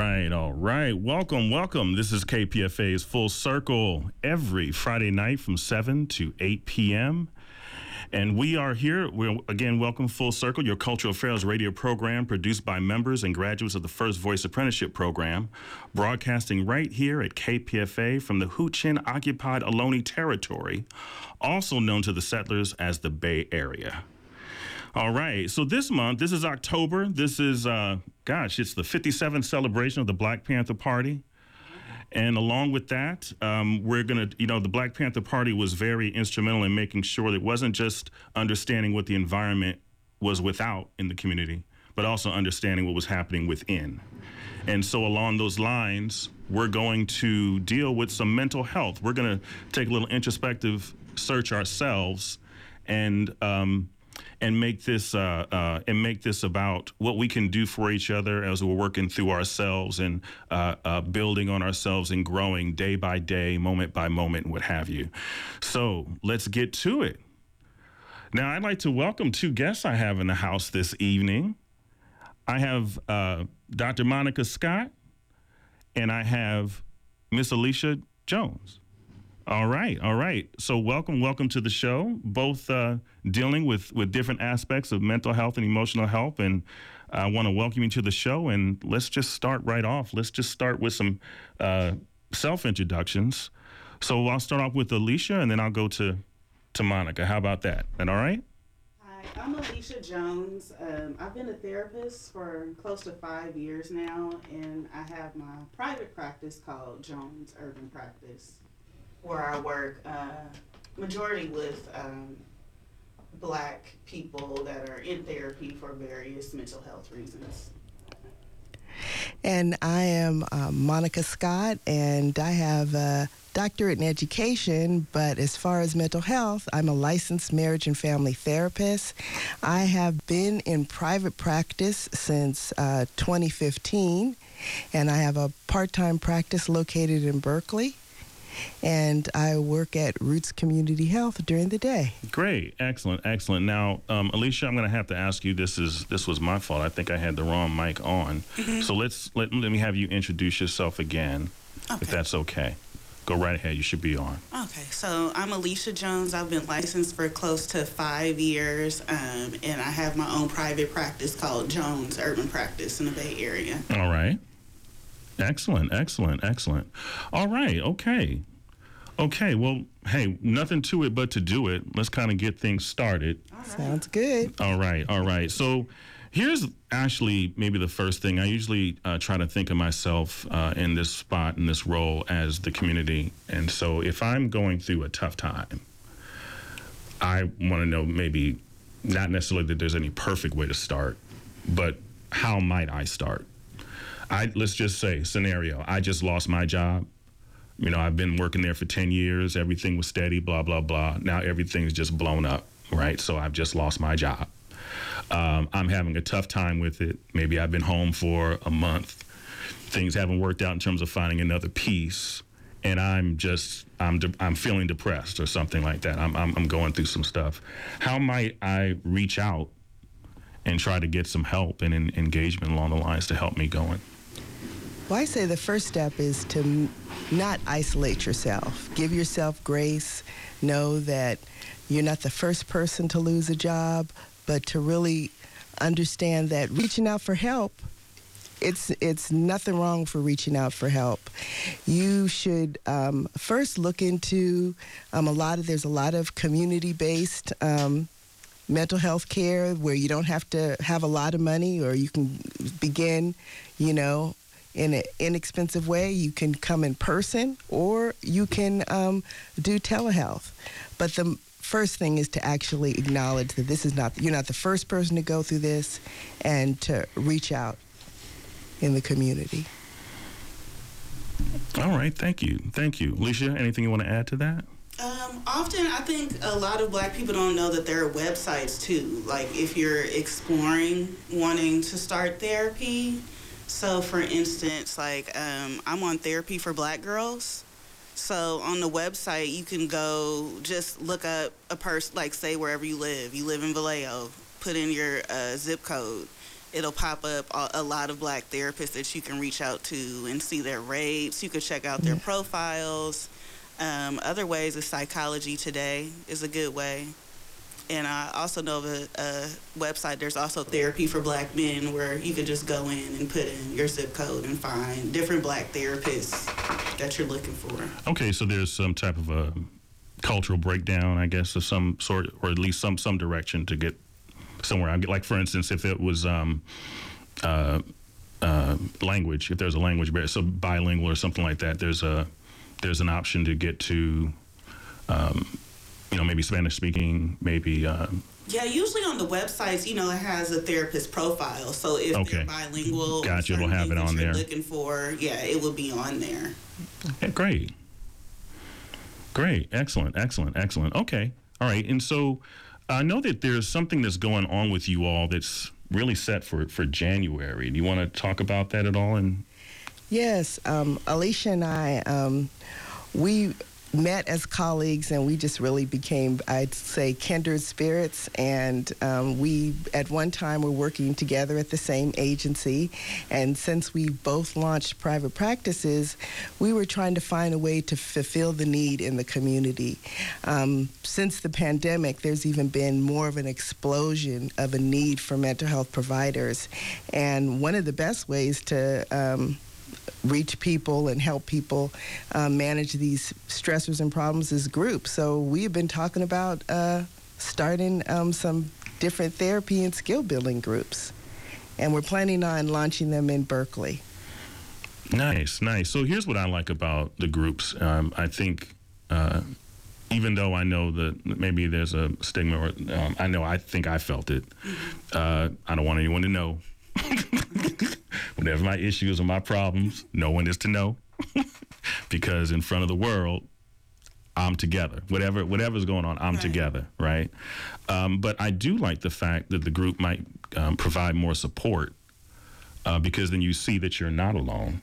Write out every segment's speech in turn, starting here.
right, all right. Welcome, welcome. This is KPFA's Full Circle every Friday night from 7 to 8 p.m. And we are here. We're again welcome Full Circle, your cultural affairs radio program produced by members and graduates of the First Voice Apprenticeship Program, broadcasting right here at KPFA from the Huichin occupied Ohlone territory, also known to the settlers as the Bay Area. All right. So this month, this is October. This is, uh, gosh, it's the 57th celebration of the Black Panther Party. And along with that, um, we're going to, you know, the Black Panther Party was very instrumental in making sure that it wasn't just understanding what the environment was without in the community, but also understanding what was happening within. And so, along those lines, we're going to deal with some mental health. We're going to take a little introspective search ourselves and um, and make this uh, uh, and make this about what we can do for each other as we're working through ourselves and uh, uh, building on ourselves and growing day by day, moment by moment, what have you. So let's get to it. Now, I'd like to welcome two guests I have in the house this evening. I have uh, Dr. Monica Scott, and I have Miss Alicia Jones. All right, all right. So welcome, welcome to the show. Both uh, dealing with with different aspects of mental health and emotional health, and I want to welcome you to the show. And let's just start right off. Let's just start with some uh, self introductions. So I'll start off with Alicia, and then I'll go to to Monica. How about that? That all right? Hi, I'm Alicia Jones. Um, I've been a therapist for close to five years now, and I have my private practice called Jones Urban Practice, where I work uh, majority with um, black people that are in therapy for various mental health reasons. And I am uh, Monica Scott, and I have a doctorate in education, but as far as mental health, I'm a licensed marriage and family therapist. I have been in private practice since uh, 2015, and I have a part time practice located in Berkeley. And I work at Roots Community Health during the day. Great, excellent, excellent. Now, um, Alicia, I'm going to have to ask you. This is this was my fault. I think I had the wrong mic on. So let's let, let me have you introduce yourself again, if that's okay. Go right ahead. You should be on. Okay, so I'm Alicia Jones. I've been licensed for close to five years, um, and I have my own private practice called Jones Urban Practice in the Bay Area. All right. Excellent, excellent, excellent. All right, okay. Okay, well, hey, nothing to it but to do it. Let's kind of get things started. Sounds good. All right, all right. So here's actually maybe the first thing. I usually uh, try to think of myself uh, in this spot, in this role as the community. And so if I'm going through a tough time, I want to know maybe not necessarily that there's any perfect way to start, but how might I start? I let's just say scenario. I just lost my job. You know, I've been working there for 10 years. Everything was steady, blah, blah, blah. Now everything's just blown up, right? So I've just lost my job. Um, I'm having a tough time with it. Maybe I've been home for a month. Things haven't worked out in terms of finding another piece. And I'm just, I'm, de- I'm feeling depressed or something like that. I'm, I'm, I'm going through some stuff. How might I reach out and try to get some help and en- engagement along the lines to help me going? Well, I say the first step is to not isolate yourself. Give yourself grace. Know that you're not the first person to lose a job, but to really understand that reaching out for help it's it's nothing wrong for reaching out for help. You should um, first look into um, a lot of there's a lot of community based um, mental health care where you don't have to have a lot of money or you can begin, you know, in an inexpensive way. You can come in person or you can um, do telehealth. But the first thing is to actually acknowledge that this is not you're not the first person to go through this and to reach out in the community. All right, thank you, thank you, Alicia. Anything you want to add to that? Um, often, I think a lot of black people don't know that there are websites too. Like if you're exploring wanting to start therapy. So, for instance, like um, I'm on therapy for black girls. So on the website, you can go just look up a person, like say wherever you live. You live in Vallejo, put in your uh, zip code. It'll pop up a, a lot of black therapists that you can reach out to and see their rates. You can check out their profiles. Um, other ways is Psychology Today is a good way. And I also know of a, a website, there's also Therapy for Black Men, where you could just go in and put in your zip code and find different black therapists that you're looking for. Okay, so there's some type of a cultural breakdown, I guess, of some sort, or at least some some direction to get somewhere. I like, for instance, if it was um, uh, uh, language, if there's a language barrier, so bilingual or something like that, there's a there's an option to get to, um, you know, maybe Spanish speaking, maybe. Um, Yeah, usually on the websites, you know, it has a therapist profile. So if Okay. they're bilingual, Gotcha, it'll have it on there. Looking for, yeah, it will be on there. Yeah, great. Great. Excellent. Excellent. Excellent. Okay. All right. And so I know that there's something that's going on with you all that's really set for, for January. Do you want to talk about that at all? And Yes, um, Alicia and I, um, we met as colleagues and we just really became, I'd say, kindred spirits. And um, we, at one time, were working together at the same agency. And since we both launched private practices, we were trying to find a way to fulfill the need in the community. Um, since the pandemic, there's even been more of an explosion of a need for mental health providers. And one of the best ways to um, reach people and help people uh, manage these stressors and problems is groups. So we've been talking about uh, starting um, some different therapy and skill building groups. And we're planning on launching them in Berkeley. nice, nice. So here's what I like about the groups. Um, I think. Uh, even though I know that maybe there's a stigma, or um, I know I think I felt it. Uh, I don't want anyone to know. Whatever my issues or my problems, no one is to know, because in front of the world, I'm together. Whatever whatever's going on, I'm Right. together, right? Um, but I do like the fact that the group might um, provide more support, uh, because then you see that you're not alone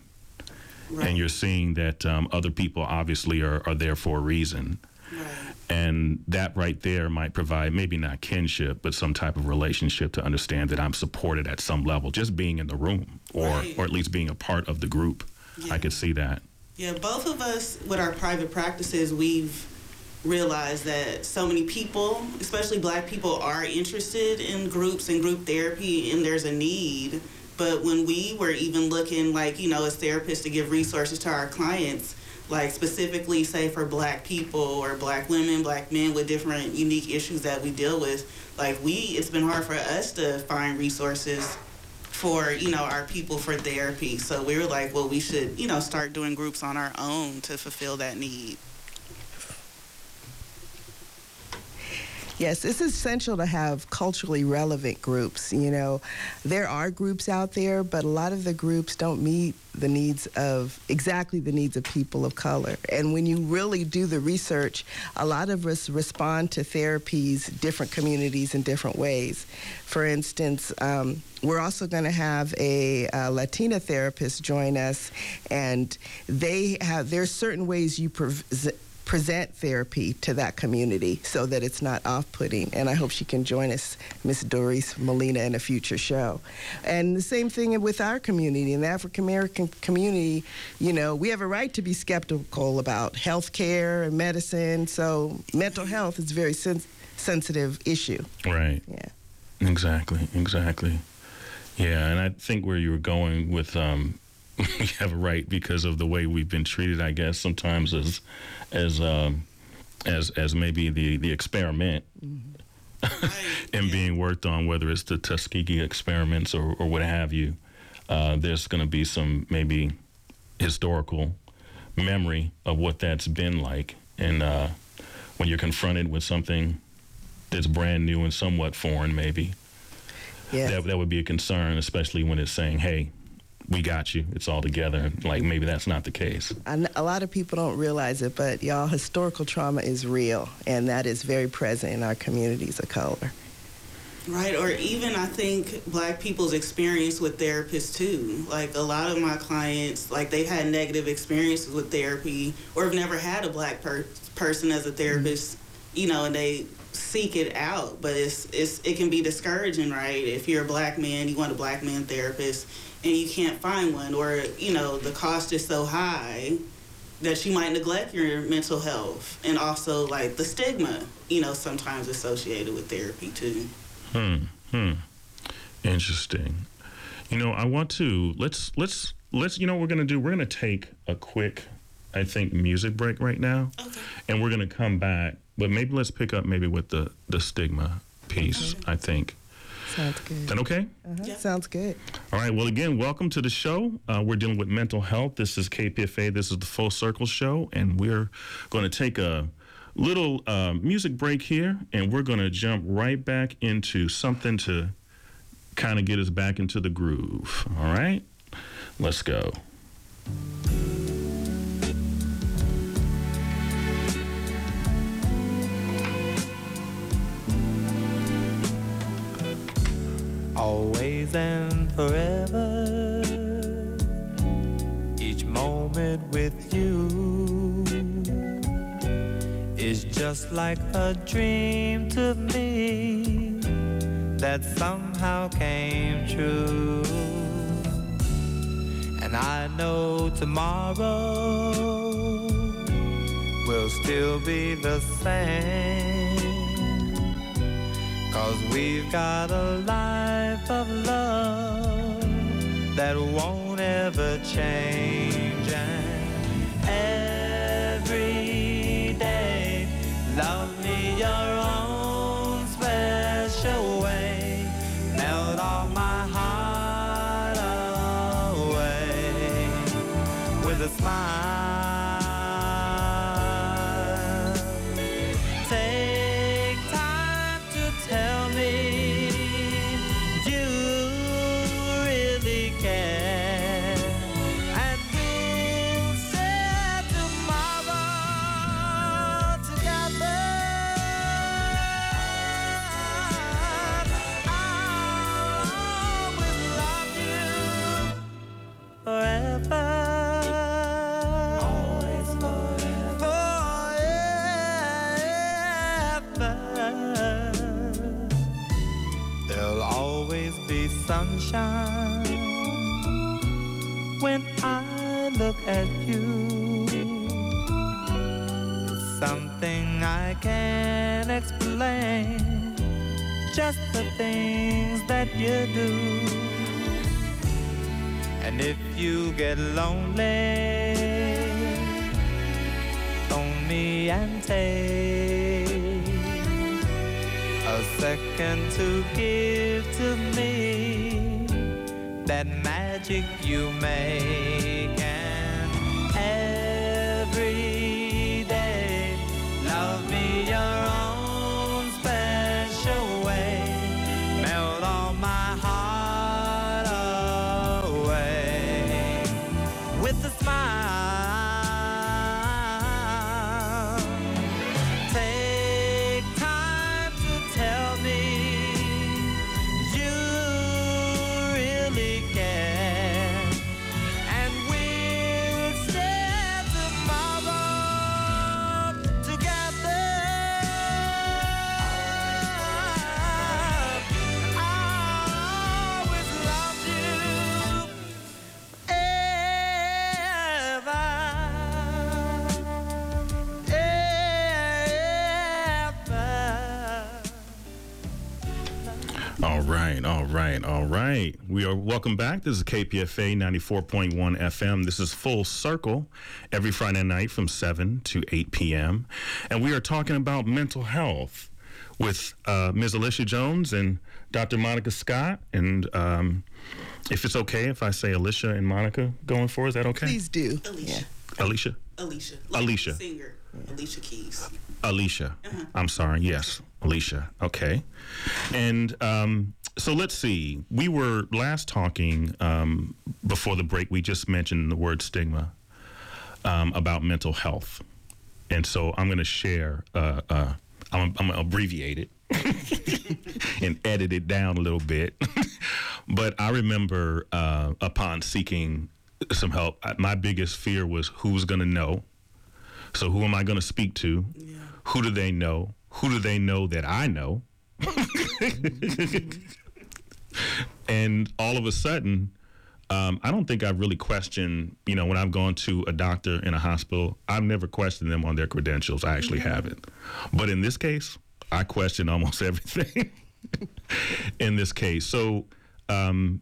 Right. and you're seeing that um, other people obviously are, are there for a reason. Right. And that right there might provide maybe not kinship, but some type of relationship to understand that I'm supported at some level, just being in the room or, Right. or at least being a part of the group. I could see that. Yeah, both of us with our private practices, we've realized that so many people, especially black people, are interested in groups and group therapy, and there's a need. But when we were even looking, like, you know, as therapists to give resources to our clients, like specifically, say, for black people or black women, black men with different unique issues that we deal with, like, we, it's been hard for us to find resources for you know our people for therapy. So we were like well we should you know start doing groups on our own to fulfill that need Yes, it's essential to have culturally relevant groups. You know, there are groups out there, but a lot of the groups don't meet the needs of exactly the needs of people of color. And when you really do the research, a lot of us respond to therapies, different communities in different ways. For instance, um, we're also going to have a, uh Latina therapist join us, and they have there's certain ways you present present therapy to that community so that it's not off-putting. And I hope she can join us, Miss Doris Molina, in a future show. And the same thing with our community, in the African American community. You know, we have a right to be skeptical about health care and medicine. So mental health is a very sen- sensitive issue. Right. Yeah. Exactly. Exactly. Yeah, and I think where you were going with um, you have a right because of the way we've been treated. I guess sometimes as as um, as as maybe the the experiment and being worked on, whether it's the Tuskegee experiments or, or what have you. Uh, there's going to be some maybe historical memory of what that's been like, and uh, when you're confronted with something that's brand new and somewhat foreign, maybe Yeah. that that would be a concern, especially when it's saying, "Hey, we got you. It's all together. Like maybe that's not the case. I kn- a lot of people don't realize it, but y'all, historical trauma is real, and that is very present in our communities of color. Right, or even I think black people's experience with therapists too. Like a lot of my clients, like they've had negative experiences with therapy or have never had a black per- person as a therapist, mm-hmm. you know, and they seek it out. But it's it's it can be discouraging, right? If you're a black man, you want a black man therapist, and you can't find one, or you know, the cost is so high that you might neglect your mental health, and also like the stigma, you know, sometimes associated with therapy too. Hmm. Hmm. Interesting. You know, I want to let's let's let's you know what we're gonna do. We're gonna take a quick, I think, music break right now, Okay. and we're gonna come back. But maybe let's pick up maybe with the the stigma piece. I think. Sounds good. Is that okay? Uh-huh. Yeah. Sounds good. All right. Well, again, welcome to the show. Uh, we're dealing with mental health. This is KPFA. This is the Full Circle Show, and we're going to take a little uh, music break here, and we're going to jump right back into something to kind of get us back into the groove. All right. Let's go. Always and forever. Each moment with you is just like a dream to me that somehow came true. And I know tomorrow will still be the same. Cause we've got a life of love that won't ever change. And every day, love me your own special way. Melt all my heart away with a smile. Lonely, me and take a second to give to me that magic you make. Right, all right, all right. We are welcome back. This is KPFA 94.1 FM. This is Full Circle every Friday night from 7 to 8 p.m. And we are talking about mental health with uh, Ms. Alicia Jones and Dr. Monica Scott. And um, if it's okay if I say Alicia and Monica going for, is that okay? Please do. Alicia. Alicia? Alicia. Alicia. The singer. Alicia Keys. Alicia. I'm sorry. Yes, Alicia. Okay. And um, so let's see. We were last talking um, before the break. We just mentioned the word stigma um, about mental health, and so I'm going to share. Uh, uh, I'm, I'm going to abbreviate it and edit it down a little bit. but I remember uh, upon seeking some help, my biggest fear was who's going to know. So who am I going to speak to? Who do they know? Who do they know that I know? and all of a sudden, um, I don't think I've really questioned, you know, when I've gone to a doctor in a hospital, I've never questioned them on their credentials. I actually haven't. But in this case, I question almost everything in this case. So, um,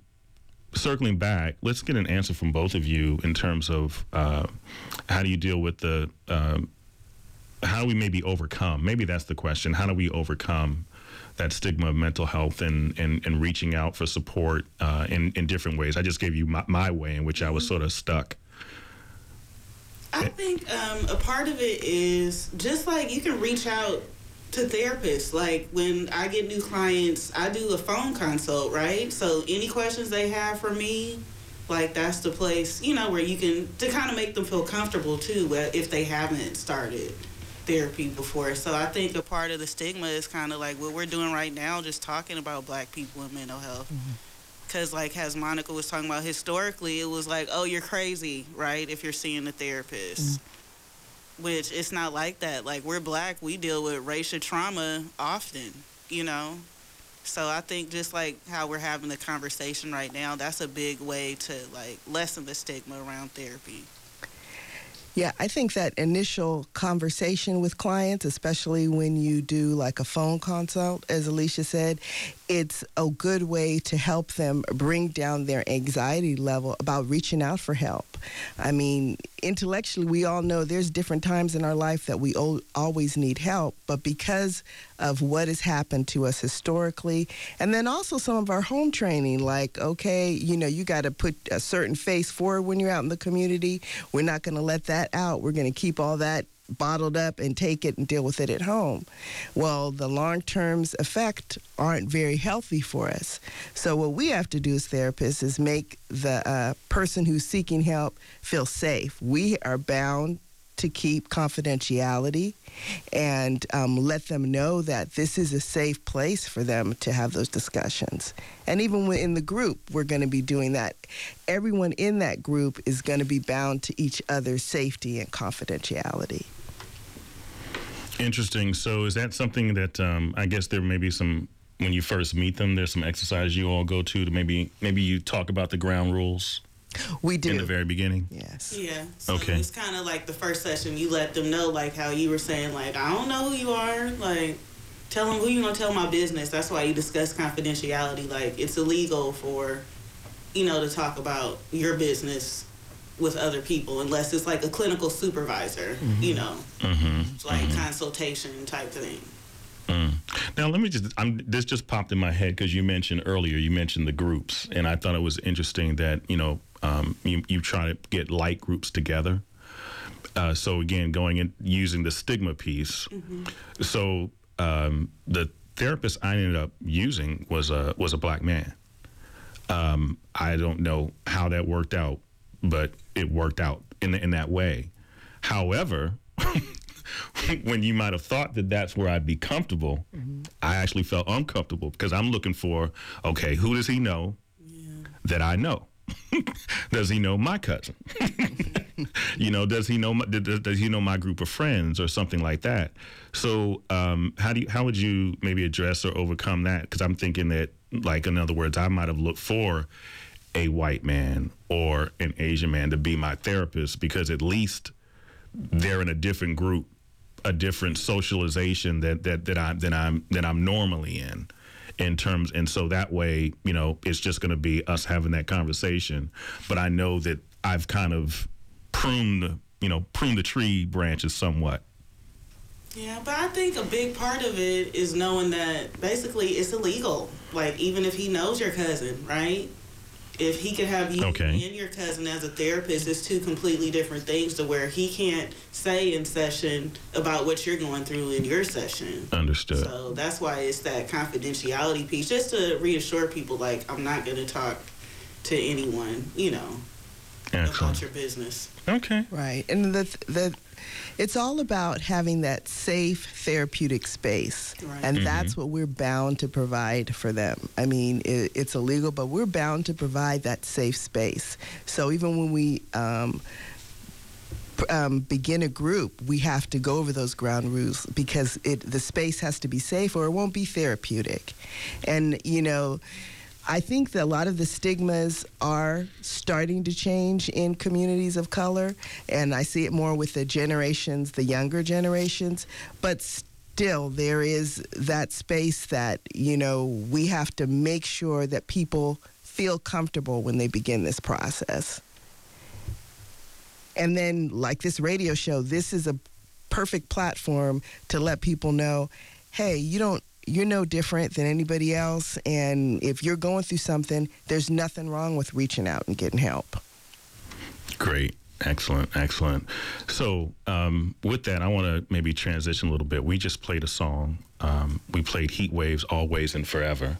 circling back, let's get an answer from both of you in terms of uh, how do you deal with the, um, how do we maybe overcome? Maybe that's the question. How do we overcome that stigma of mental health and, and, and reaching out for support uh, in, in different ways? I just gave you my, my way in which I was sort of stuck. I think um, a part of it is just like you can reach out to therapists. Like when I get new clients, I do a phone consult, right? So any questions they have for me, like that's the place, you know, where you can to kind of make them feel comfortable too, if they haven't started therapy before. So I think a part of the stigma is kind of like what we're doing right now, just talking about Black people and mental health. Mm-hmm. Because, like, as Monica was talking about, historically, it was like, oh, you're crazy, right? If you're seeing a therapist. Mm-hmm. Which it's not like that. Like, we're black, we deal with racial trauma often, you know? So I think just like how we're having the conversation right now, that's a big way to, like, lessen the stigma around therapy. Yeah, I think that initial conversation with clients, especially when you do like a phone consult, as Alicia said, it's a good way to help them bring down their anxiety level about reaching out for help. I mean, intellectually, we all know there's different times in our life that we al- always need help, but because of what has happened to us historically, and then also some of our home training, like, okay, you know, you got to put a certain face forward when you're out in the community. We're not going to let that out. We're going to keep all that bottled up and take it and deal with it at home. Well, the long terms effect aren't very healthy for us. So what we have to do as therapists is make the uh, person who's seeking help feel safe. We are bound to keep confidentiality and um, let them know that this is a safe place for them to have those discussions. And even in the group, we're going to be doing that. Everyone in that group is going to be bound to each other's safety and confidentiality. Interesting. So is that something that um, I guess there may be some when you first meet them? There's some exercise you all go to to maybe maybe you talk about the ground rules We do. in the very beginning. yes. Yeah. So Okay. it's kind of like the first session, you let them know, like how you were saying, like, I don't know who you are. Like, tell them who you gonna tell my business. That's why you discuss confidentiality. Like, it's illegal for, you know, to talk about your business with other people unless it's like a clinical supervisor, you know, Mm-hmm. It's like consultation type thing. Mm. Now let me just I'm, this just popped in my head because you mentioned earlier you mentioned the groups and I thought it was interesting that you know um, you you try to get like groups together. Uh, so again, going in using the stigma piece. So um, the therapist I ended up using was a was a black man. Um, I don't know how that worked out, but it worked out in in that way. However, when you might have thought that that's where I'd be comfortable, I actually felt uncomfortable because I'm looking for okay, who does he know that I know? does he know my cousin? you know, does he know my, does, does he know my group of friends or something like that? So, um, how do you, how would you maybe address or overcome that? Because I'm thinking that, like, in other words, I might have looked for a white man or an Asian man to be my therapist because at least they're in a different group, a different socialization that that that I'm that I'm that I'm normally in. In terms, and so that way, you know, it's just to be us having that conversation. But I know that I've kind of pruned, you know, pruned the tree branches somewhat. Yeah, but I think a big part of it is knowing that basically it's illegal. Like even if he knows your cousin, right? If he could have you Okay. and your cousin as a therapist, it's two completely different things. To where he can't say in session about what you're going through in your session. Understood. So that's why it's that confidentiality piece, just to reassure people, like I'm not going to talk to anyone, you know, about Excellent. your business. Okay. Right. And the the it's all about having that safe therapeutic space. Right. And that's what we're bound to provide for them. I mean, it, it's illegal, but we're bound to provide that safe space. So even when we um, um, begin a group, we have to go over those ground rules because it the space has to be safe or it won't be therapeutic. And you know, I think that a lot of the stigmas are starting to change in communities of color, and I see it more with the generations, the younger generations, but still there is that space that, you know, we have to make sure that people feel comfortable when they begin this process. And then, like this radio show, this is a perfect platform to let people know hey, you don't, you're no different than anybody else. And if you're going through something, there's nothing wrong with reaching out and getting help. Great. Excellent. Excellent. So, um, with that, I want to maybe transition a little bit. We just played a song. Um, we played Heatwave's, Always and Forever.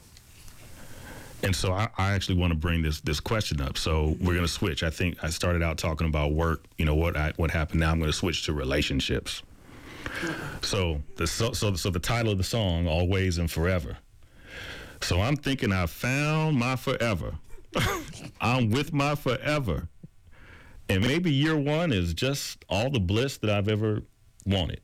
And so I, I actually want to bring this this question up. So we're going to switch. I think I started out talking about work. You know what I, what happened. Now I'm going to switch to relationships. So the so, so so the title of the song, Always and Forever. So I'm thinking I found my forever. I'm with my forever. And maybe year one is just all the bliss that I've ever wanted.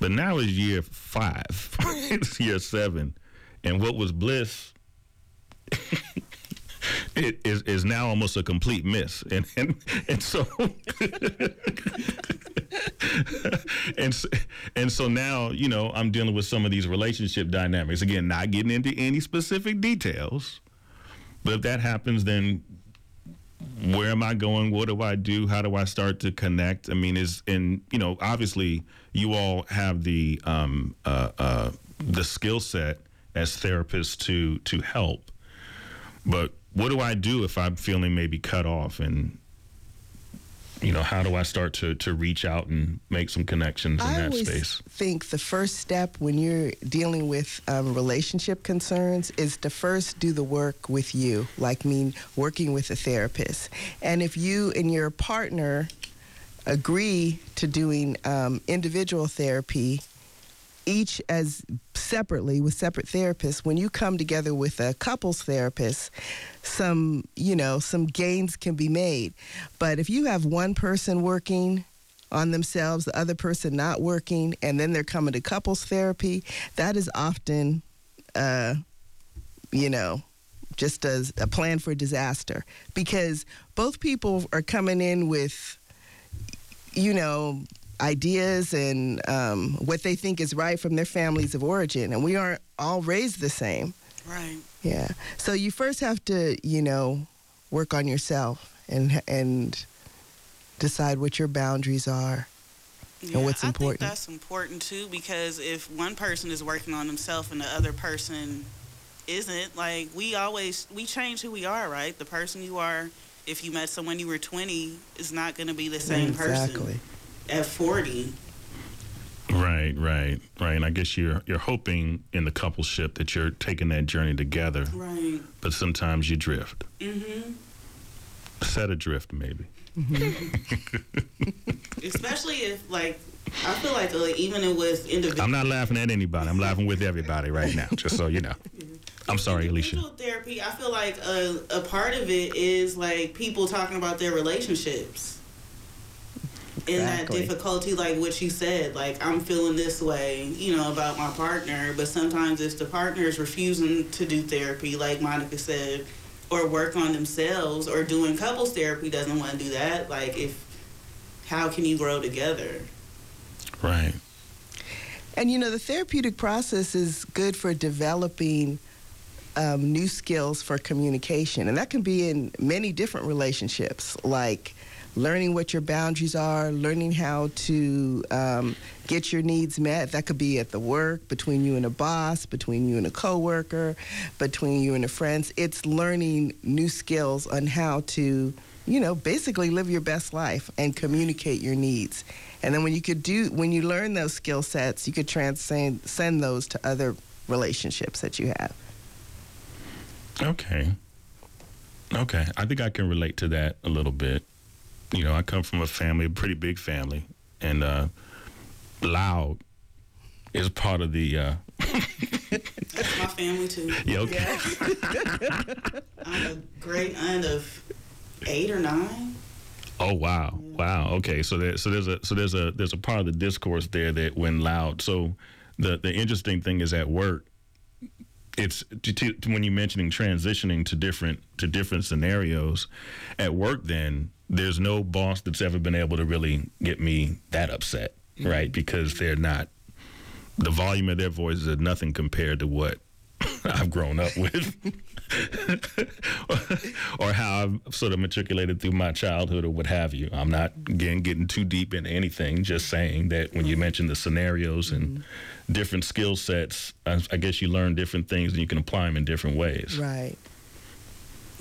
But now is year five. it's year seven. And what was bliss it is, is now almost a complete miss. And and, and so and s- and so now you know I'm dealing with some of these relationship dynamics. Again not getting into any specific details but if that happens then where am I going? What do I do? How do I start to connect? I mean is and you know obviously you all have the um uh, uh the skill set as therapists to to help. But what do I do if I'm feeling maybe cut off and you know how do I start to to reach out and make some connections in that space? I that always space? think the first step when you're dealing with um, relationship concerns is to first do the work with you, like mean working with a therapist. And if you and your partner agree to doing um, individual therapy, each as separately with separate therapists when you come together with a couples therapist some you know some gains can be made. But if you have one person working on themselves the other person not working and then they're coming to couples therapy that is often uh you know just as a plan for disaster. Because both people are coming in with you know ideas and um, what they think is right from their families of origin and we aren't all raised the same Right. yeah so you first have to you know work on yourself and and decide what your boundaries are Yeah, what's important. I think that's important too because if one person is working on themselves and the other person isn't, like we always we change who we are, right? The person you are if you met someone you were 20 is not going to be the same person. exactly person at 40. Right, right, right. And I guess you're you're hoping in the coupleship that you're taking that journey together, Right. but sometimes you drift. Mm-hmm. Set adrift, maybe. Especially if like I feel like uh, even with individual I'm not laughing at anybody. I'm laughing with everybody right now, just so you know. I'm sorry, Alicia. Therapy, I feel like a, a part of it is like people talking about their relationships. In that difficulty, like what you said, like I'm feeling this way, you know, about my partner, but sometimes it's the partner is refusing to do therapy, like Monica said, or work on themselves, or doing couples therapy doesn't want to do that. Like, if how can you grow together? Right. And you know, the therapeutic process is good for developing um, new skills for communication, and that can be in many different relationships, like learning what your boundaries are, learning how to um, get your needs met. That could be at the work, between you and a boss, between you and a coworker, between you and a friend. It's learning new skills on how to, you know, basically live your best life and communicate your needs. And then when you could do, when you learn those skill sets, you could transcend send those to other relationships that you have. Okay. Okay. I think I can relate to that a little bit. You know, I come from a family, a pretty big family, and uh, loud is part of the. Uh, That's my family too. yeah, okay. I'm a great aunt of eight or nine. Oh wow, wow. Okay, so there, so there's a so there's a there's a part of the discourse there that when loud. So the the interesting thing is at work. It's to, to, to when you're mentioning transitioning to different to different scenarios at work. Then there's no boss that's ever been able to really get me that upset, mm-hmm. right? Because they're not. The volume of their voices is nothing compared to what I've grown up with. or how I've sort of matriculated through my childhood or what have you. I'm not again getting too deep into anything. Just saying that when you mention the scenarios and mm-hmm. different skill sets, I, I guess you learn different things and you can apply them in different ways. Right.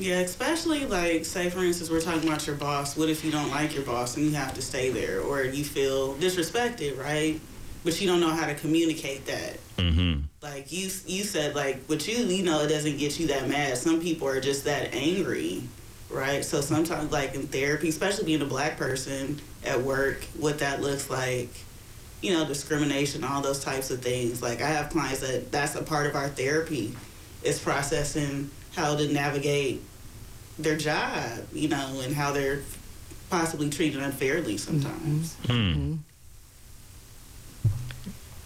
Yeah, especially like say for instance we're talking about your boss. What if you don't like your boss and you have to stay there or you feel disrespected, right? But you don't know how to communicate that. Mm-hmm. Like you you said like with you, you know it doesn't get you that mad. Some people are just that angry, right? So sometimes like in therapy, especially being a black person at work, what that looks like, you know, discrimination, all those types of things. Like I have clients that that's a part of our therapy is processing how to navigate their job, you know, and how they're possibly treated unfairly sometimes. Hmm.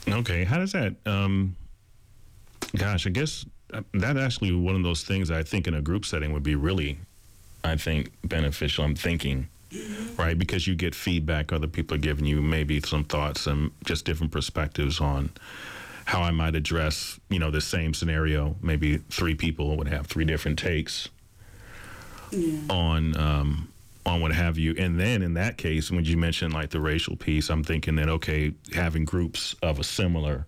Okay, how does that? Um, gosh, I guess uh, that actually one of those things I think in a group setting would be really, I think, beneficial. I'm thinking, right, because you get feedback. Other people are giving you maybe some thoughts and just different perspectives on how I might address, you know, the same scenario. Maybe three people would have three different takes Yeah. on um, on what have you. And then in that case, when you mentioned like the racial piece, I'm thinking that okay, having groups of a similar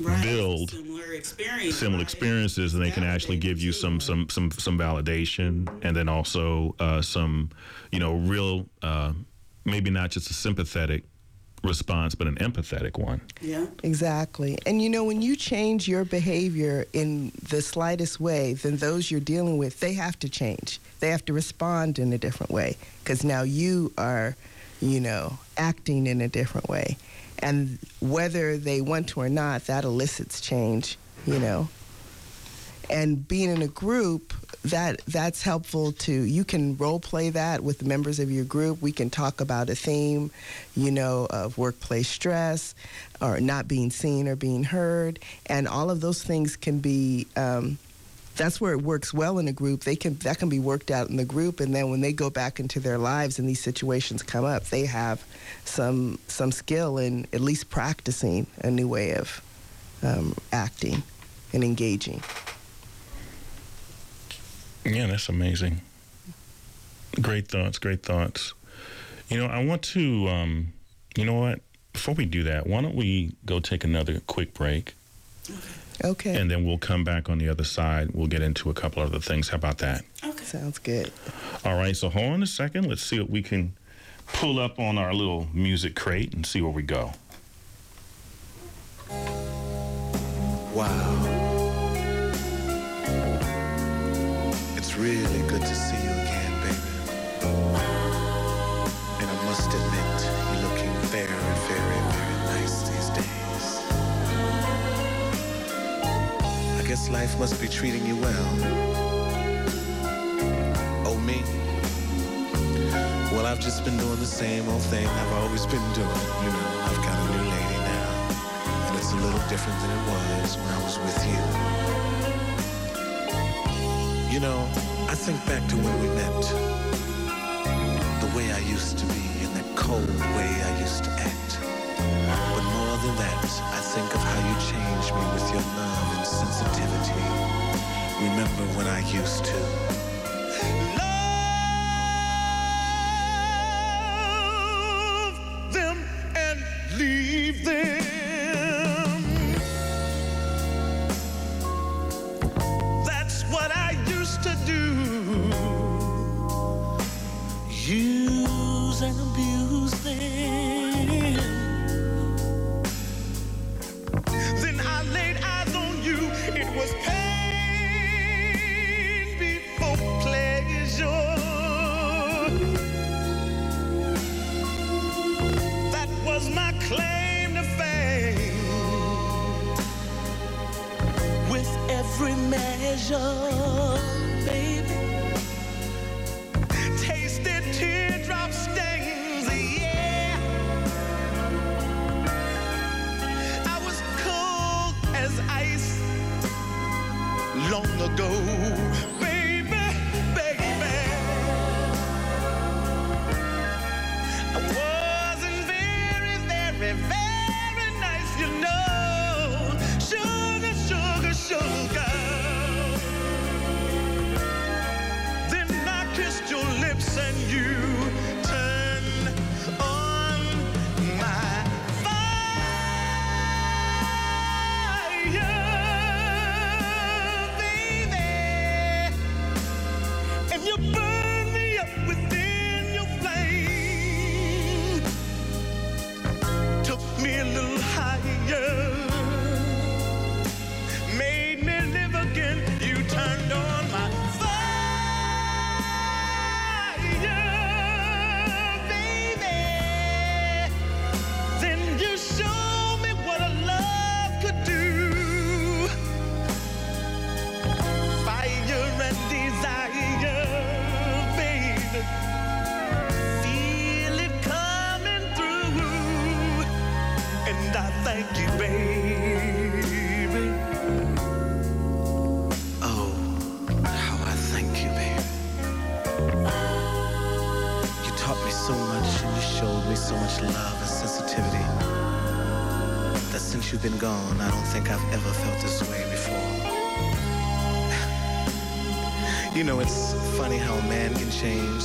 Right. build similar experience. similar right? experiences, and they can actually give you some some some some validation, and then also uh, some, you know, real uh, maybe not just a sympathetic response, but an empathetic one. Yeah. Exactly. And you know, when you change your behavior in the slightest way, then those you're dealing with, they have to change. They have to respond in a different way because now you are, you know, acting in a different way. And whether they want to or not, that elicits change, you know. And being in a group, that that's helpful to you can role play that with members of your group. We can talk about a theme, you know, of workplace stress or not being seen or being heard, and all of those things can be. Um, that's where it works well in a group. They can that can be worked out in the group, and then when they go back into their lives and these situations come up, they have some some skill in at least practicing a new way of um, acting and engaging. Yeah, that's amazing. Great thoughts, great thoughts. You know, I want to, um, you know what? Before we do that, why don't we go take another quick break? Okay, And then we'll come back on the other side. We'll get into a couple other things. How about that? Okay. sounds good. All right, so hold on a second. Let's see what we can pull up on our little music crate and see where we go. Wow. Really good to see you again, baby. And I must admit, you're looking very, very, very nice these days. I guess life must be treating you well. Oh, me? Well, I've just been doing the same old thing I've always been doing. You know, I've got a new lady now. And it's a little different than it was when I was with you. You know, I think back to when we met. The way I used to be and that cold way I used to act. But more than that, I think of how you changed me with your love and sensitivity. Remember when I used to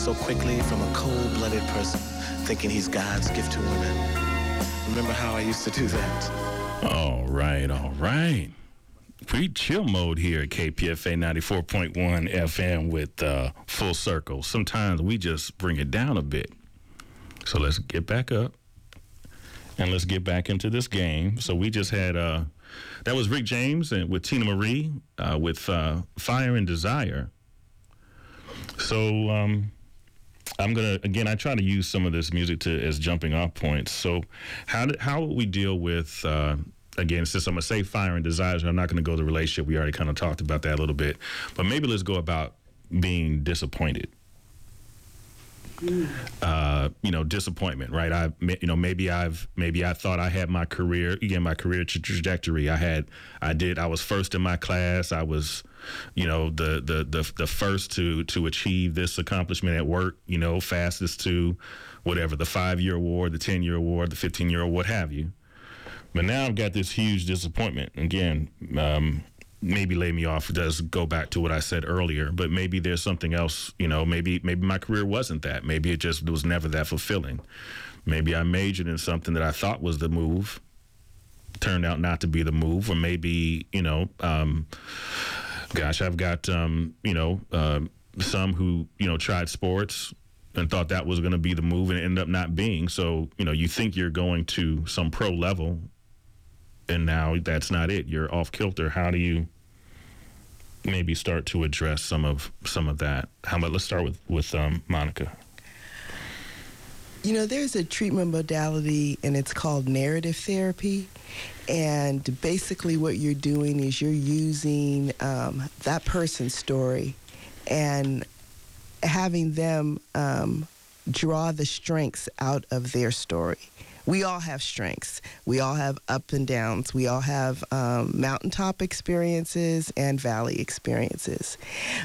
so quickly from a cold-blooded person thinking he's God's gift to women. Remember how I used to do that? All right, all right. Pretty chill mode here at KPFA 94.1 FM with uh, Full Circle. Sometimes we just bring it down a bit. So let's get back up and let's get back into this game. So we just had, uh, that was Rick James and with Teena Marie uh, with uh, Fire and Desire. So um, I'm gonna again. I try to use some of this music to as jumping off points. So how did, how would we deal with uh, again? Since I'm gonna say fire and desires, I'm not gonna go to the relationship. We already kind of talked about that a little bit, but maybe let's go about being disappointed. Uh, you know, disappointment, right? I, you know, maybe I've, maybe I thought I had my career, again, my career tra- trajectory. I had, I did, I was first in my class. I was, you know, the, the, the, the first to, to achieve this accomplishment at work, you know, fastest to whatever, the five year award, the 10 year award, the 15 year, award what have you. But now I've got this huge disappointment. Again, um, maybe lay me off does go back to what I said earlier, but maybe there's something else, you know, maybe maybe my career wasn't that. Maybe it just was never that fulfilling. Maybe I majored in something that I thought was the move, turned out not to be the move, or maybe, you know, um, gosh, I've got um, you know, uh, some who, you know, tried sports and thought that was going to be the move and ended up not being. So, you know, you think you're going to some pro level and now that's not it. You're off kilter. How do you maybe start to address some of some of that? How about let's start with with um, Monica. You know, there's a treatment modality and it's called narrative therapy. And basically, what you're doing is you're using um, that person's story and having them um, draw the strengths out of their story. We all have strengths. We all have up and downs. We all have um, mountaintop experiences and valley experiences.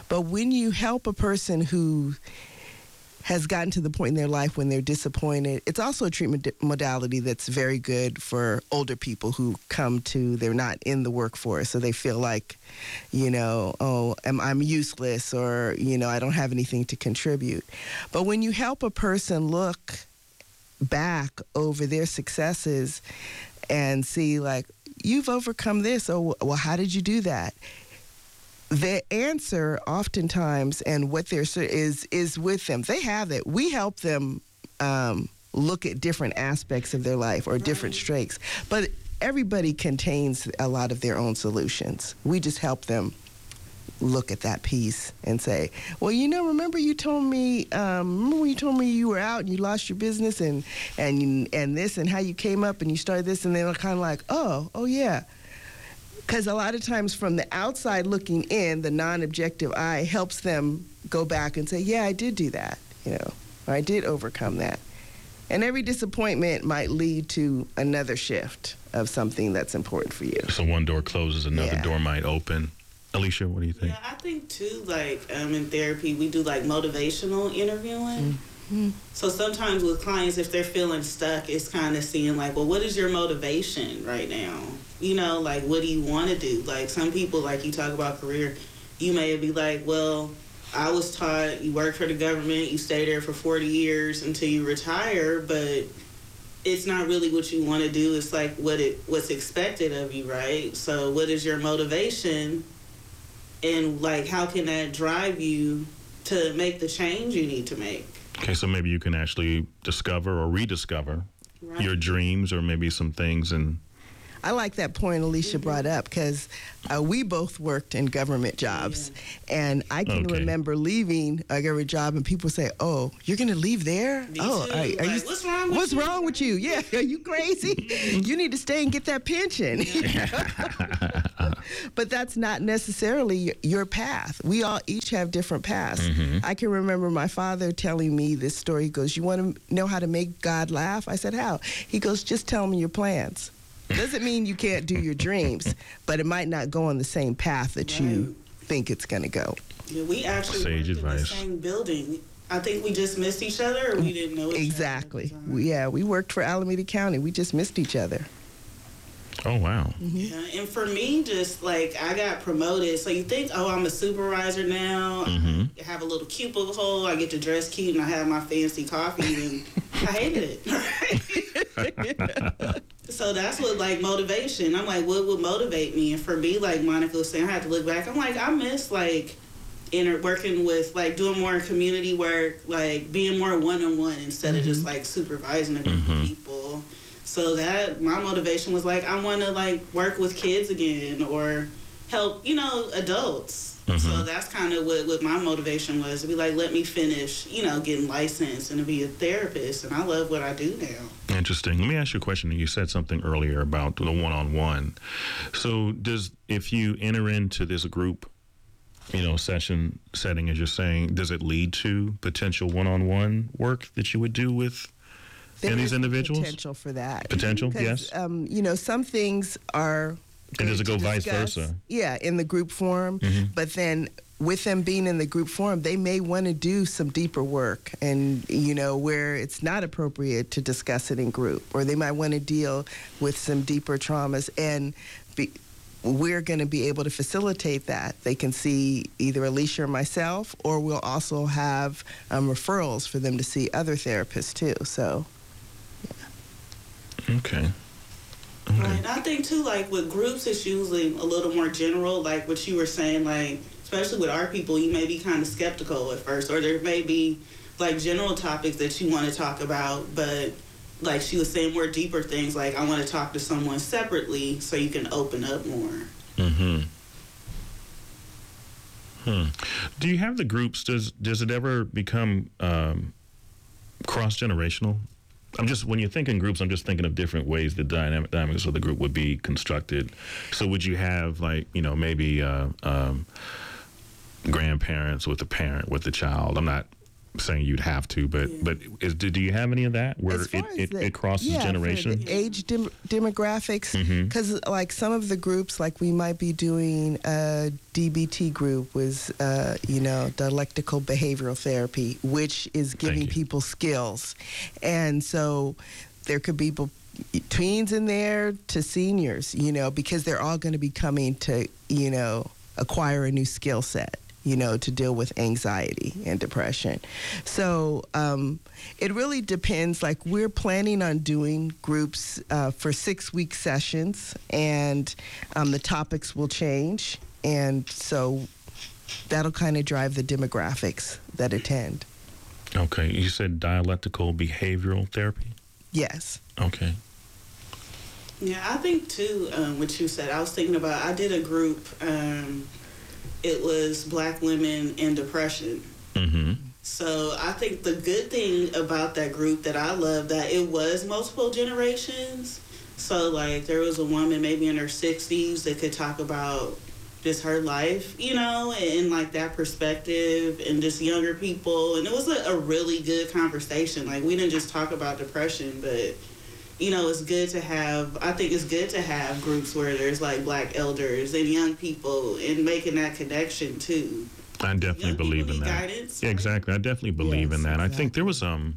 But when you help a person who has gotten to the point in their life when they're disappointed. It's also a treatment modality that's very good for older people who come to, they're not in the workforce, so they feel like, you know, oh, I'm, I'm useless or, you know, I don't have anything to contribute. But when you help a person look back over their successes and see, like, you've overcome this, oh, or, well, how did you do that? The answer oftentimes and what they're is is with them. They have it. We help them um, look at different aspects of their life or different strengths but everybody contains a lot of their own solutions. We just help them look at that piece and say well you know remember you told me um, remember when you told me you were out and you lost your business and and and this and how you came up and you started this? And they're kind of like oh oh yeah Because a lot of times from the outside looking in, the non objective eye helps them go back and say, yeah, I did do that, you know, or I did overcome that. And every disappointment might lead to another shift of something that's important for you. So one door closes, another Yeah. door might open. Alycia, what do you think? Yeah, I think too, like um, in therapy, we do like motivational interviewing. So sometimes with clients, if they're feeling stuck, it's kind of seeing like, well, what is your motivation right now? You know, like what do you want to do? Like some people, like you talk about career, you may be like, well, I was taught you work for the government, you stay there for 40 years until you retire, but it's not really what you want to do. It's like what it what's expected of you, right? So what is your motivation? and like how can that drive you to make the change you need to make Okay, so maybe you can actually discover or rediscover right your dreams or maybe some things and I like that point Alycia brought up because uh, we both worked in government jobs, and I can Okay. remember leaving a government job, and people say, "Oh, you're going to leave there? Me oh, too. are, are you? What's wrong with What's you?" wrong with you? Yeah, are you crazy? you need to stay and get that pension." but that's not necessarily your path. We all each have different paths. Mm-hmm. I can remember my father telling me this story. He goes, "You want to know how to make God laugh?" I said, "How?" He goes, "Just tell me your plans." Doesn't mean you can't do your dreams, but it might not go on the same path that you think it's going to go. yeah, we actually Sage worked in advice. the same building i think we just missed each other or we didn't know each other Exactly. yeah, we worked for Alameda County. We just missed each other. Oh wow. yeah, and for me just like i got promoted so you think oh i'm a supervisor now mm-hmm. i have a little cubicle i get to dress cute and i have my fancy coffee and i hated it So that's what like motivation. I'm like, what would motivate me? And for me, like Monica was saying, I had to look back. I'm like, I miss like inner working with like doing more community work, like being more one on one instead of just mm-hmm. like supervising a group of people. So that my motivation was like, I want to like work with kids again or help, you know, adults. So mm-hmm. that's kind of what, what my motivation was to be like, let me finish, you know, getting licensed and to be a therapist. And I love what I do now. Interesting. Let me ask you a question. You said something earlier about the one-on-one. So, does if you enter into this group, you know, session setting, as you're saying, does it lead to potential one-on-one work that you would do with There And these individuals? Potential for that. Potential, yes. Um, you know, some things are. And does it go vice versa? Yeah, in the group form. Mhm. But then with them being in the group form, they may want to do some deeper work and, you know, where it's not appropriate to discuss it in group, or they might want to deal with some deeper traumas. And be, we're going to be able to facilitate that. They can see either Alycia or myself, or we'll also have um, referrals for them to see other therapists too. So. Okay. Right. I think too, like with groups, it's usually a little more general. Like what you were saying, like especially with our people, you may be kind of skeptical at first, or there may be like general topics that you want to talk about, but like she was saying, more deeper things. Like I want to talk to someone separately so you can open up more. Mm-hmm. Hmm. Do you have the groups? Does does it ever become um, cross generational? I'm just when you're thinking groups, I'm just thinking of different ways the dynamic dynamics of the group would be constructed. So would you have like you know maybe uh, um, grandparents with the parent with the child? I'm not saying you'd have to, but but is, do, do you have any of that where it, it, the- it crosses yeah, generation? the age dem- demographics, because like some of the groups, like we might be doing a DBT group was, uh, you know, dialectical behavioral therapy, which is giving people skills, and so there could be people tweens in there to seniors, you know, because they're all going to be coming to, you know, acquire a new skill set, you know, to deal with anxiety and depression. So um, it really depends. Like we're planning on doing groups uh, for six week sessions, and um, the topics will change, and so that'll kind of drive the demographics that attend. Okay, you said dialectical behavioral therapy. Yes. Okay. Yeah, I think too. Um, what you said, I was thinking about. I did a group. It was Black women and depression. Mm-hmm. So I think the good thing about that group that I love that it was multiple generations, So like there was a woman maybe in her 60s that could talk about just her life, you know, and, and like that perspective and just younger people. And it was a, a really good conversation. Like we didn't just talk about depression, but you know, it's good to have, I think it's good to have groups where there's like black elders and young people and making that connection too. I definitely Young believe in that. guidance, Yeah, right? exactly. I definitely believe in Yes, that. I think there was um,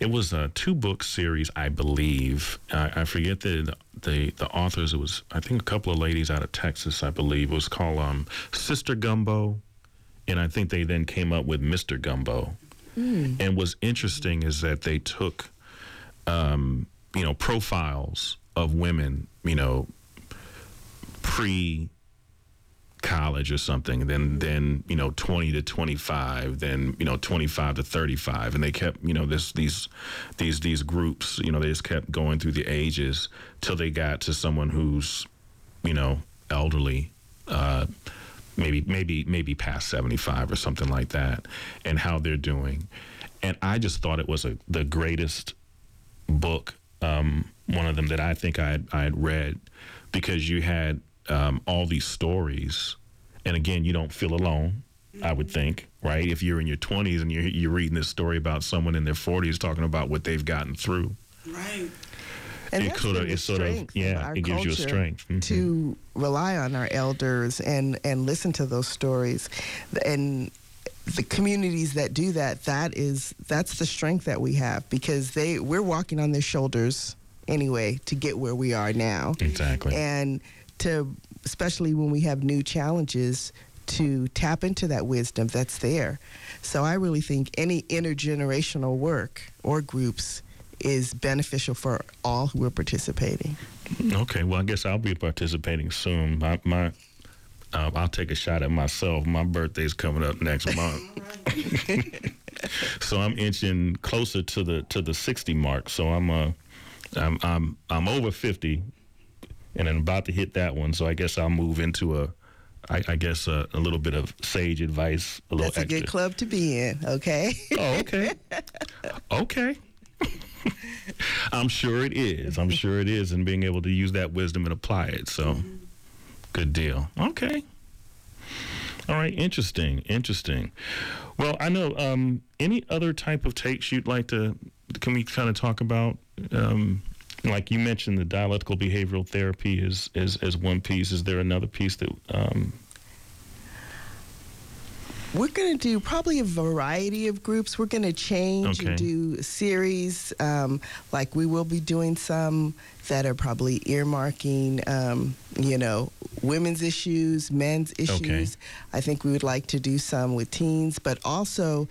it was a two book series, I believe. I, I forget the the the authors. It was I think a couple of ladies out of Texas, I believe. It was called um, Sister Gumbo, and I think they then came up with Mister Gumbo. And what's interesting is that they took, um, you know, profiles of women, you know, pre college or something then then you know 20 to 25 then you know 25 to 35 and they kept you know this these these these groups you know they just kept going through the ages till they got to someone who's you know elderly uh maybe maybe maybe past 75 or something like that and how they're doing. And i just thought it was a the greatest book, um, one of them that I think I had, I had read, because you had um, all these stories, and again, you don't feel alone. I would think, right? If you're in your 20s and you're you're reading this story about someone in their 40s talking about what they've gotten through, Right. And It that's coulda- it sort of- yeah, it gives you a culture strength. Mhm. to rely on our elders and and listen to those stories, and the communities that do that. That is that's the strength that we have because they we're walking on their shoulders anyway to get where we are now, exactly. and to especially when we have new challenges to tap into that wisdom that's there. So I really think any intergenerational work or groups is beneficial for all who are participating. Okay, well, I guess I'll be participating soon. My, my uh, I'll take a shot at myself. My birthday's coming up next month, so I'm inching closer to the to the 60 mark. So I'm uh, I'm I'm I'm over 50, and I'm about to hit that one. So I guess I'll move into a, I, I guess a, a little bit of sage advice, a little That's a extra. good club to be in, okay? Oh, okay. okay. I'm sure it is. I'm sure it is, and being able to use that wisdom and apply it. So, good deal. Okay. All right. Interesting. Interesting. Well, I know. Um, any other type of takes you'd like to? Can we kind of talk about? Um, like you mentioned, the dialectical behavioral therapy is is is one piece. Is there another piece that? Um, We're going to do probably a variety of groups. We're going to change Okay. and do series. Um, like we will be doing some that are probably earmarking, um, you know, women's issues, men's issues. I think we would like to do some with teens, but also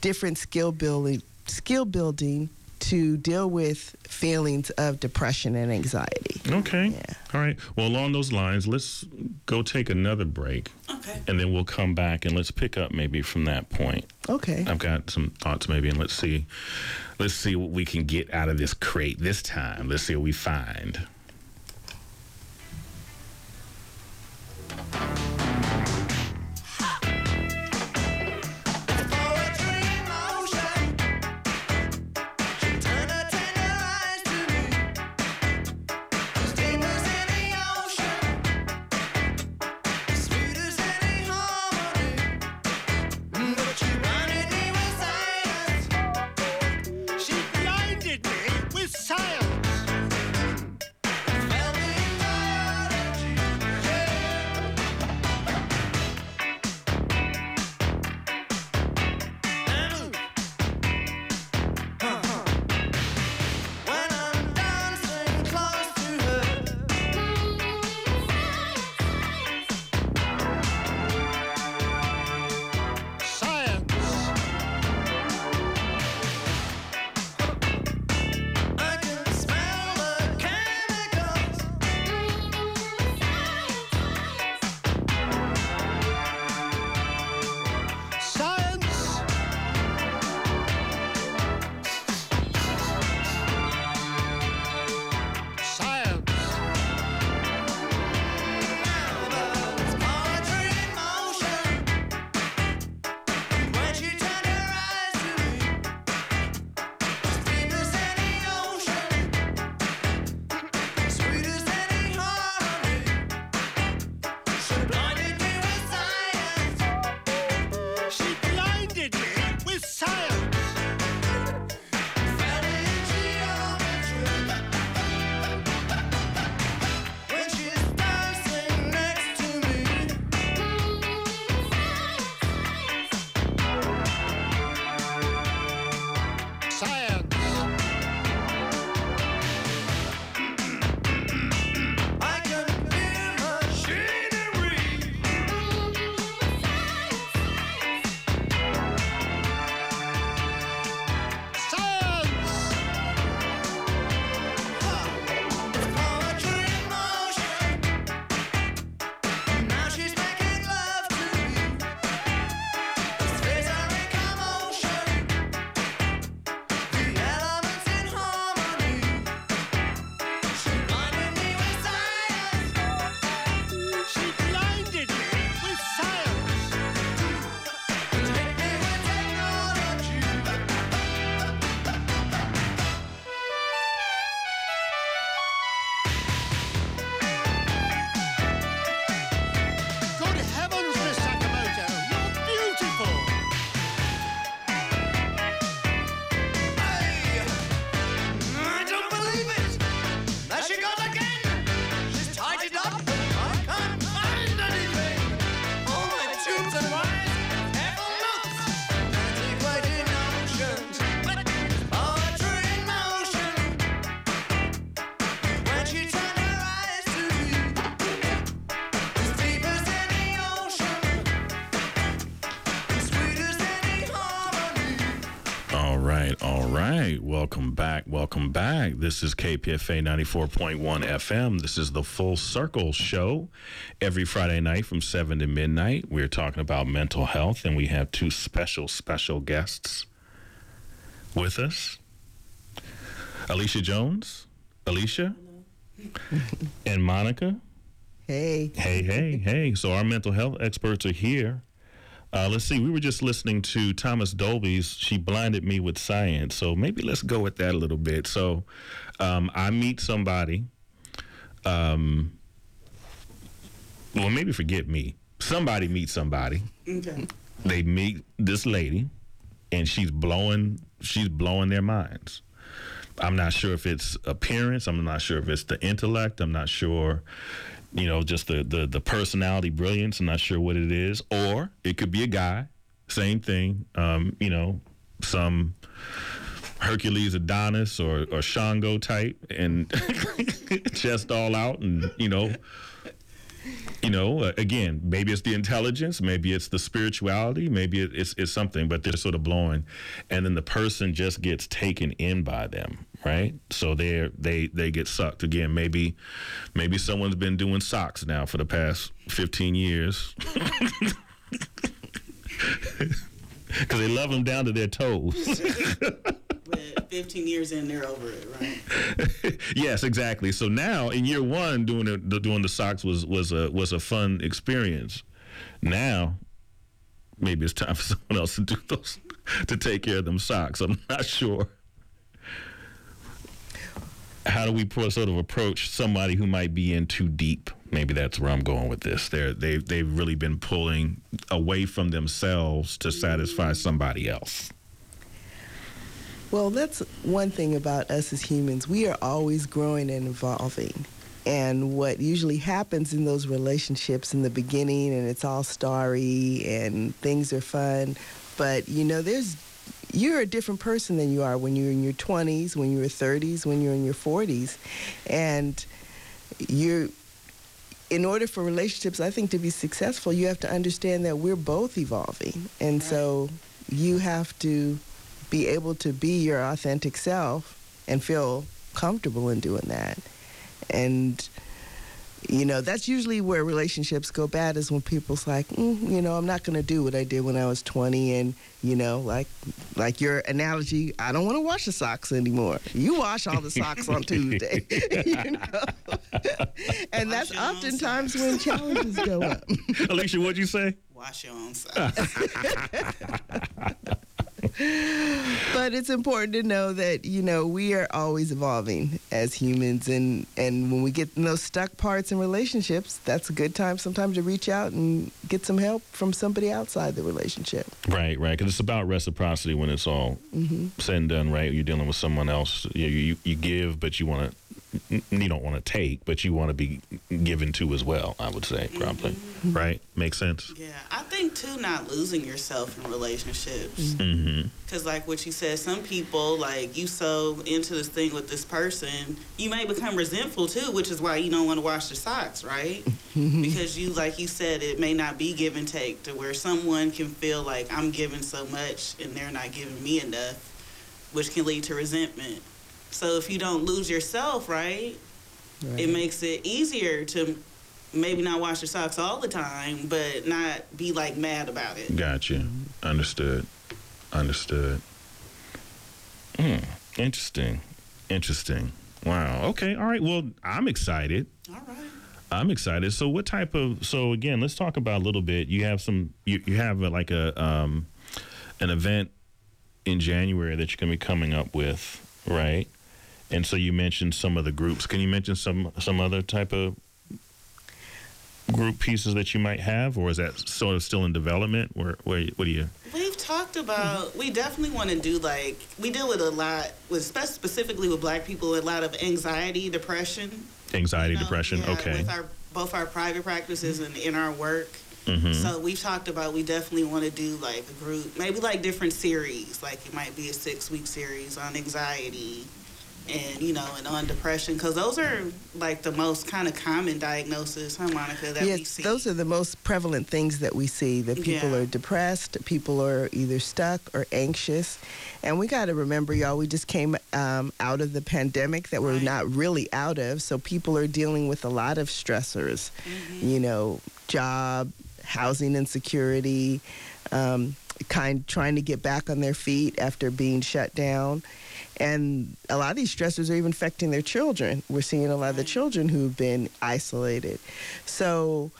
different skill building, skill building to deal with feelings of depression and anxiety. okay. Yeah. All right. Well, along those lines, let's go take another break. Okay. and then we'll come back and let's pick up maybe from that point. Okay. I've got some thoughts maybe, and let's see, let's see what we can get out of this crate this time. Let's see what we find. Back. This is KPFA 94.1 FM. This is the Full Circle Show. Every Friday night from 7 to midnight, we're talking about mental health, and we have two special, special guests with us Alycia Jones, Alycia, and Monica. Hey. Hey, hey, hey. So, our mental health experts are here. Uh, let's see. We were just listening to Thomas Dolby's "She Blinded Me with Science," so maybe let's go with that a little bit. So, um, I meet somebody. Um, well, maybe forget me. Somebody meets somebody. Okay. They meet this lady, and she's blowing. She's blowing their minds. I'm not sure if it's appearance. I'm not sure if it's the intellect. I'm not sure you know, just the, the the personality brilliance. I'm not sure what it is, or it could be a guy. Same thing. Um, you know, some Hercules Adonis or or Shango type, and chest all out, and you know. You know, uh, again, maybe it's the intelligence, maybe it's the spirituality, maybe it's it's something, but they're sort of blowing, and then the person just gets taken in by them, right? So they they they get sucked again. Maybe maybe someone's been doing socks now for the past 15 years. Because they love them down to their toes. But 15 years in, they're over it, right? yes, exactly. So now in year one, doing the, the doing the socks was was a was a fun experience. Now, maybe it's time for someone else to do those to take care of them socks. I'm not sure. How do we sort of approach somebody who might be in too deep? Maybe that's where I'm going with this. They're they they've really been pulling away from themselves to satisfy somebody else. Well, that's one thing about us as humans. We are always growing and evolving. And what usually happens in those relationships in the beginning, and it's all starry and things are fun, but you know, there's you're a different person than you are when you're in your 20s, when you're 30s, when you're in your 40s, and you're in order for relationships, I think, to be successful, you have to understand that we're both evolving. And so you have to be able to be your authentic self and feel comfortable in doing that. And, you know, that's usually where relationships go bad is when people's like, mm, you know, I'm not going to do what I did when I was 20. And, you know, like, like your analogy, I don't want to wash the socks anymore. You wash all the socks on Tuesday. you know? and that's oftentimes when challenges go up. Alycia, what'd you say? Wash your own socks. but it's important to know that you know we are always evolving as humans and and when we get in those stuck parts in relationships that's a good time sometimes to reach out and get some help from somebody outside the relationship Right, right. Because it's about reciprocity when it's all mm-hmm. said and done. Right, you're dealing with someone else. You you, you give, but you want to. You don't want to take, but you want to be given to as well. I would say probably. Right, makes sense. Yeah, I think too, not losing yourself in relationships. Mm-hmm. Because, like what you said, some people, like you so into this thing with this person, you may become resentful too, which is why you don't want to wash your socks, right? because you, like you said, it may not be give and take to where someone can feel like I'm giving so much and they're not giving me enough, which can lead to resentment. So, if you don't lose yourself, right, it makes it easier to maybe not wash your socks all the time, but not be like mad about it. Gotcha. Understood. Understood. Hmm. Interesting. Interesting. Wow. Okay. All right. Well, I'm excited. All right. I'm excited. So, what type of? So, again, let's talk about a little bit. You have some. You, you have a, like a um, an event in January that you're going to be coming up with, right? And so you mentioned some of the groups. Can you mention some some other type of group pieces that you might have, or is that sort of still in development? Where, where what do you? We've talked about. We definitely want to do like we deal with a lot with specifically with Black people a lot of anxiety, depression, Anxiety, you know, depression. yeah, okay. With our both our private practices and in our work. Mhm. So we've talked about we definitely want to do like a group, maybe like different series. Like it might be a six week series on anxiety, and you know, and on depression, because those are like the most kind of common diagnosis, huh, Monica, that we yes, see. those are the most prevalent things that we see that people Yeah. are depressed, people are either stuck or anxious. And we got to remember, y'all, we just came um, out of the pandemic that we're Right. not really out of. So people are dealing with a lot of stressors, Mm-hmm. you know, job, housing insecurity, um, kind trying to get back on their feet after being shut down. And a lot of these stressors are even affecting their children. We're seeing a lot of the children who've been isolated. So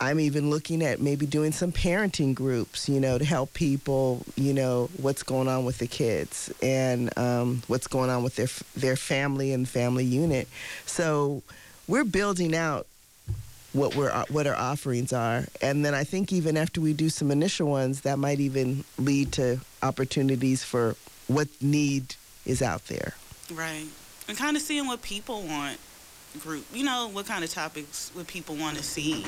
I'm even looking at maybe doing some parenting groups, you know, to help people, you know, what's going on with the kids and um, what's going on with their their family and family unit. So we're building out what we're what our offerings are, and then I think even after we do some initial ones, that might even lead to opportunities for what need is out there. Right. And kind of seeing what people want group, you know, what kind of topics would people want to see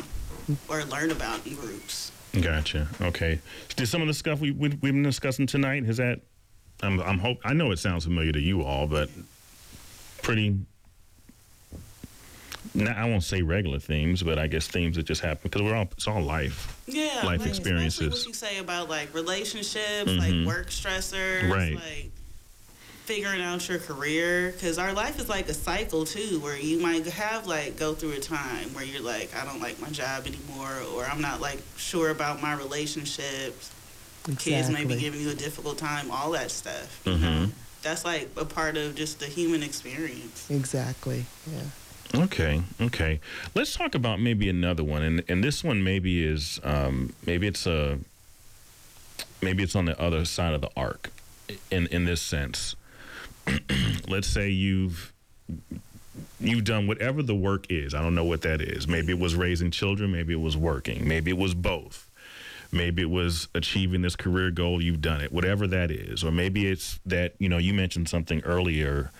or learn about in groups. Gotcha. Okay. Did some of the stuff we, we we've been discussing tonight has that? I'm I'm hope I know it sounds familiar to you all, but pretty. Now, I won't say regular themes, but I guess themes that just happen because we're all it's all life. Yeah. Life like, experiences. Especially what you say about like relationships, Mhm. like work stressors, Right. like figuring out your career. Because our life is like a cycle too, where you might have like go through a time where you're like, I don't like my job anymore, or I'm not like sure about my relationships. Kids may be giving you a difficult time, all that stuff. You know? Mhm. That's like a part of just the human experience. Exactly. Yeah. Okay, okay. Let's talk about maybe another one, and and this one maybe is um, maybe it's a maybe it's on the other side of the arc, in in this sense. Let's say you've you've done whatever the work is. I don't know what that is. Maybe it was raising children. Maybe it was working. Maybe it was both. Maybe it was achieving this career goal. You've done it. Whatever that is, or maybe it's that you know you mentioned something earlier.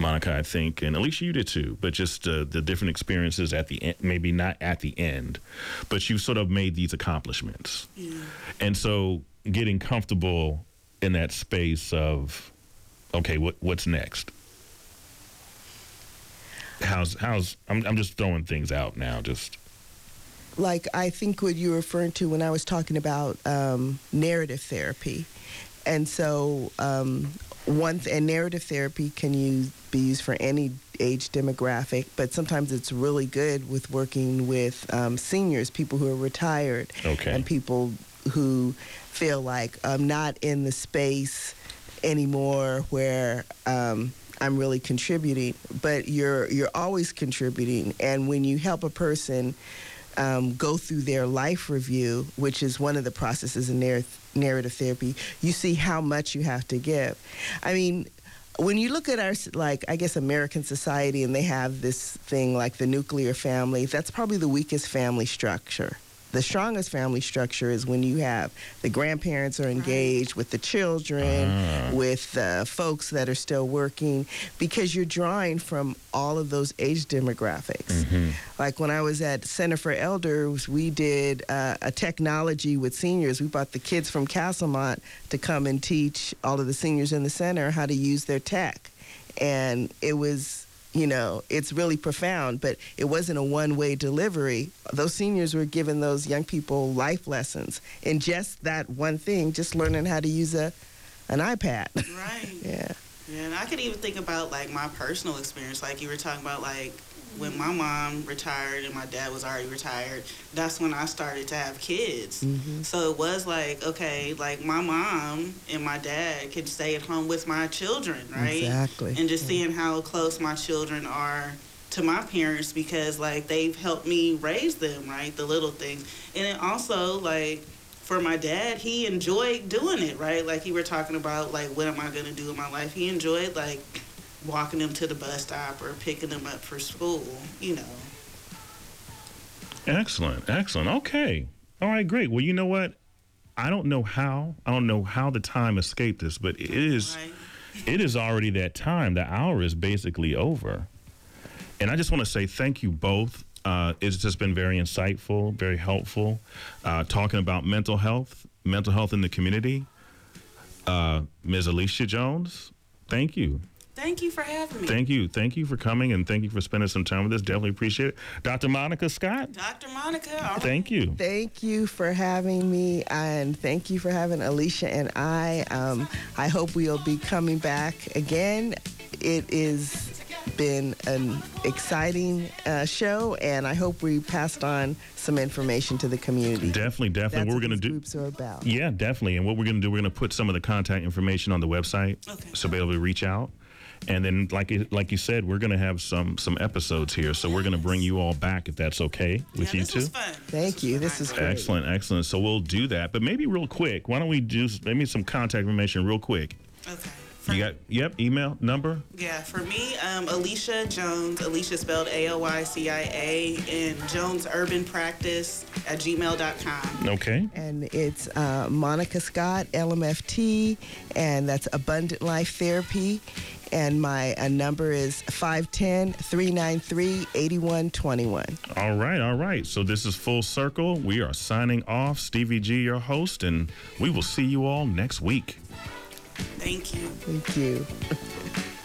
Monica, I think, and Alycia, you did too, but just uh, the different experiences at the end, maybe not at the end, but you've sort of made these accomplishments. Yeah. And so getting comfortable in that space of, okay, what what's next? How's, how's, I'm, I'm just throwing things out now, just, like I think what you were referring to when I was talking about um, narrative therapy, and so um, one and narrative therapy can use be used for any age demographic, but sometimes it's really good with working with um, seniors, people who are retired, Okay. and people who feel like I'm not in the space anymore where um, I'm really contributing. But you're you're always contributing, and when you help a person um, go through their life review, which is one of the processes in narr- narrative therapy, you see how much you have to give. I mean, when you look at our, like, I guess American society, and they have this thing like the nuclear family, that's probably the weakest family structure. The strongest family structure is when you have the grandparents are engaged with the children, with uh, folks that are still working, because you're drawing from all of those age demographics. Like when I was at Center for Elders, we did uh, a technology with seniors. We brought the kids from Castlemont to come and teach all of the seniors in the center how to use their tech. And it was, you know, it's really profound, but it wasn't a one way delivery. Those seniors were giving those young people life lessons in just that one thing, just learning how to use a, an iPad. Right. yeah. Yeah, and I could even think about like my personal experience, like you were talking about, like when my mom retired and my dad was already retired. That's when I started to have kids. Mm-hmm. So it was like, okay, like my mom and my dad could stay at home with my children, right? Exactly. And just seeing how close my children are to my parents because like they've helped me raise them, right? The little things, and then also like for my dad, he enjoyed doing it, right? Like you were talking about, like what am I gonna do in my life? He enjoyed like walking them to the bus stop or picking them up for school, you know. Excellent, excellent. Okay. All right, great. Well, you know what? I don't know how. I don't know how the time escaped us, but it is Right? it is already that time. The hour is basically over. And I just want to say thank you both. Uh, it's just been very insightful, very helpful, uh, talking about mental health, mental health in the community. Uh, Ms. Alycia Jones, thank you. Thank you for having me. Thank you. Thank you for coming and thank you for spending some time with us. Definitely appreciate it. Dr. Monica Scott, Dr. Monica. all right. thank you. Thank you for having me, and thank you for having Alycia and I. Um, I hope we'll be coming back again. It has been an exciting uh, show, and I hope we passed on some information to the community. Definitely, definitely. That's what we're going to these do. groups are about. Yeah, definitely. And what we're going to do, we're going to put some of the contact information on the website Okay. so be able to reach out. And then, like like you said, we're going to have some some episodes here, so we're going to bring you all back if that's okay with yeah, you this too. was fun. Thank you. This is great. Excellent, excellent. So we'll do that, but maybe real quick. Why don't we just maybe some contact information real quick? Okay. For, You got yep, email number. yeah, for me, um, Alycia Jones, Alycia spelled A L Y C I A and Jones Urban Practice at gmail.com. Okay. And it's uh, Monica Scott, LMFT, and that's Abundant Life Therapy. And my uh, number is 510 393 8121. All right, all right. So this is Full Circle. We are signing off. Stevie G, your host, and we will see you all next week. Thank you. Thank you.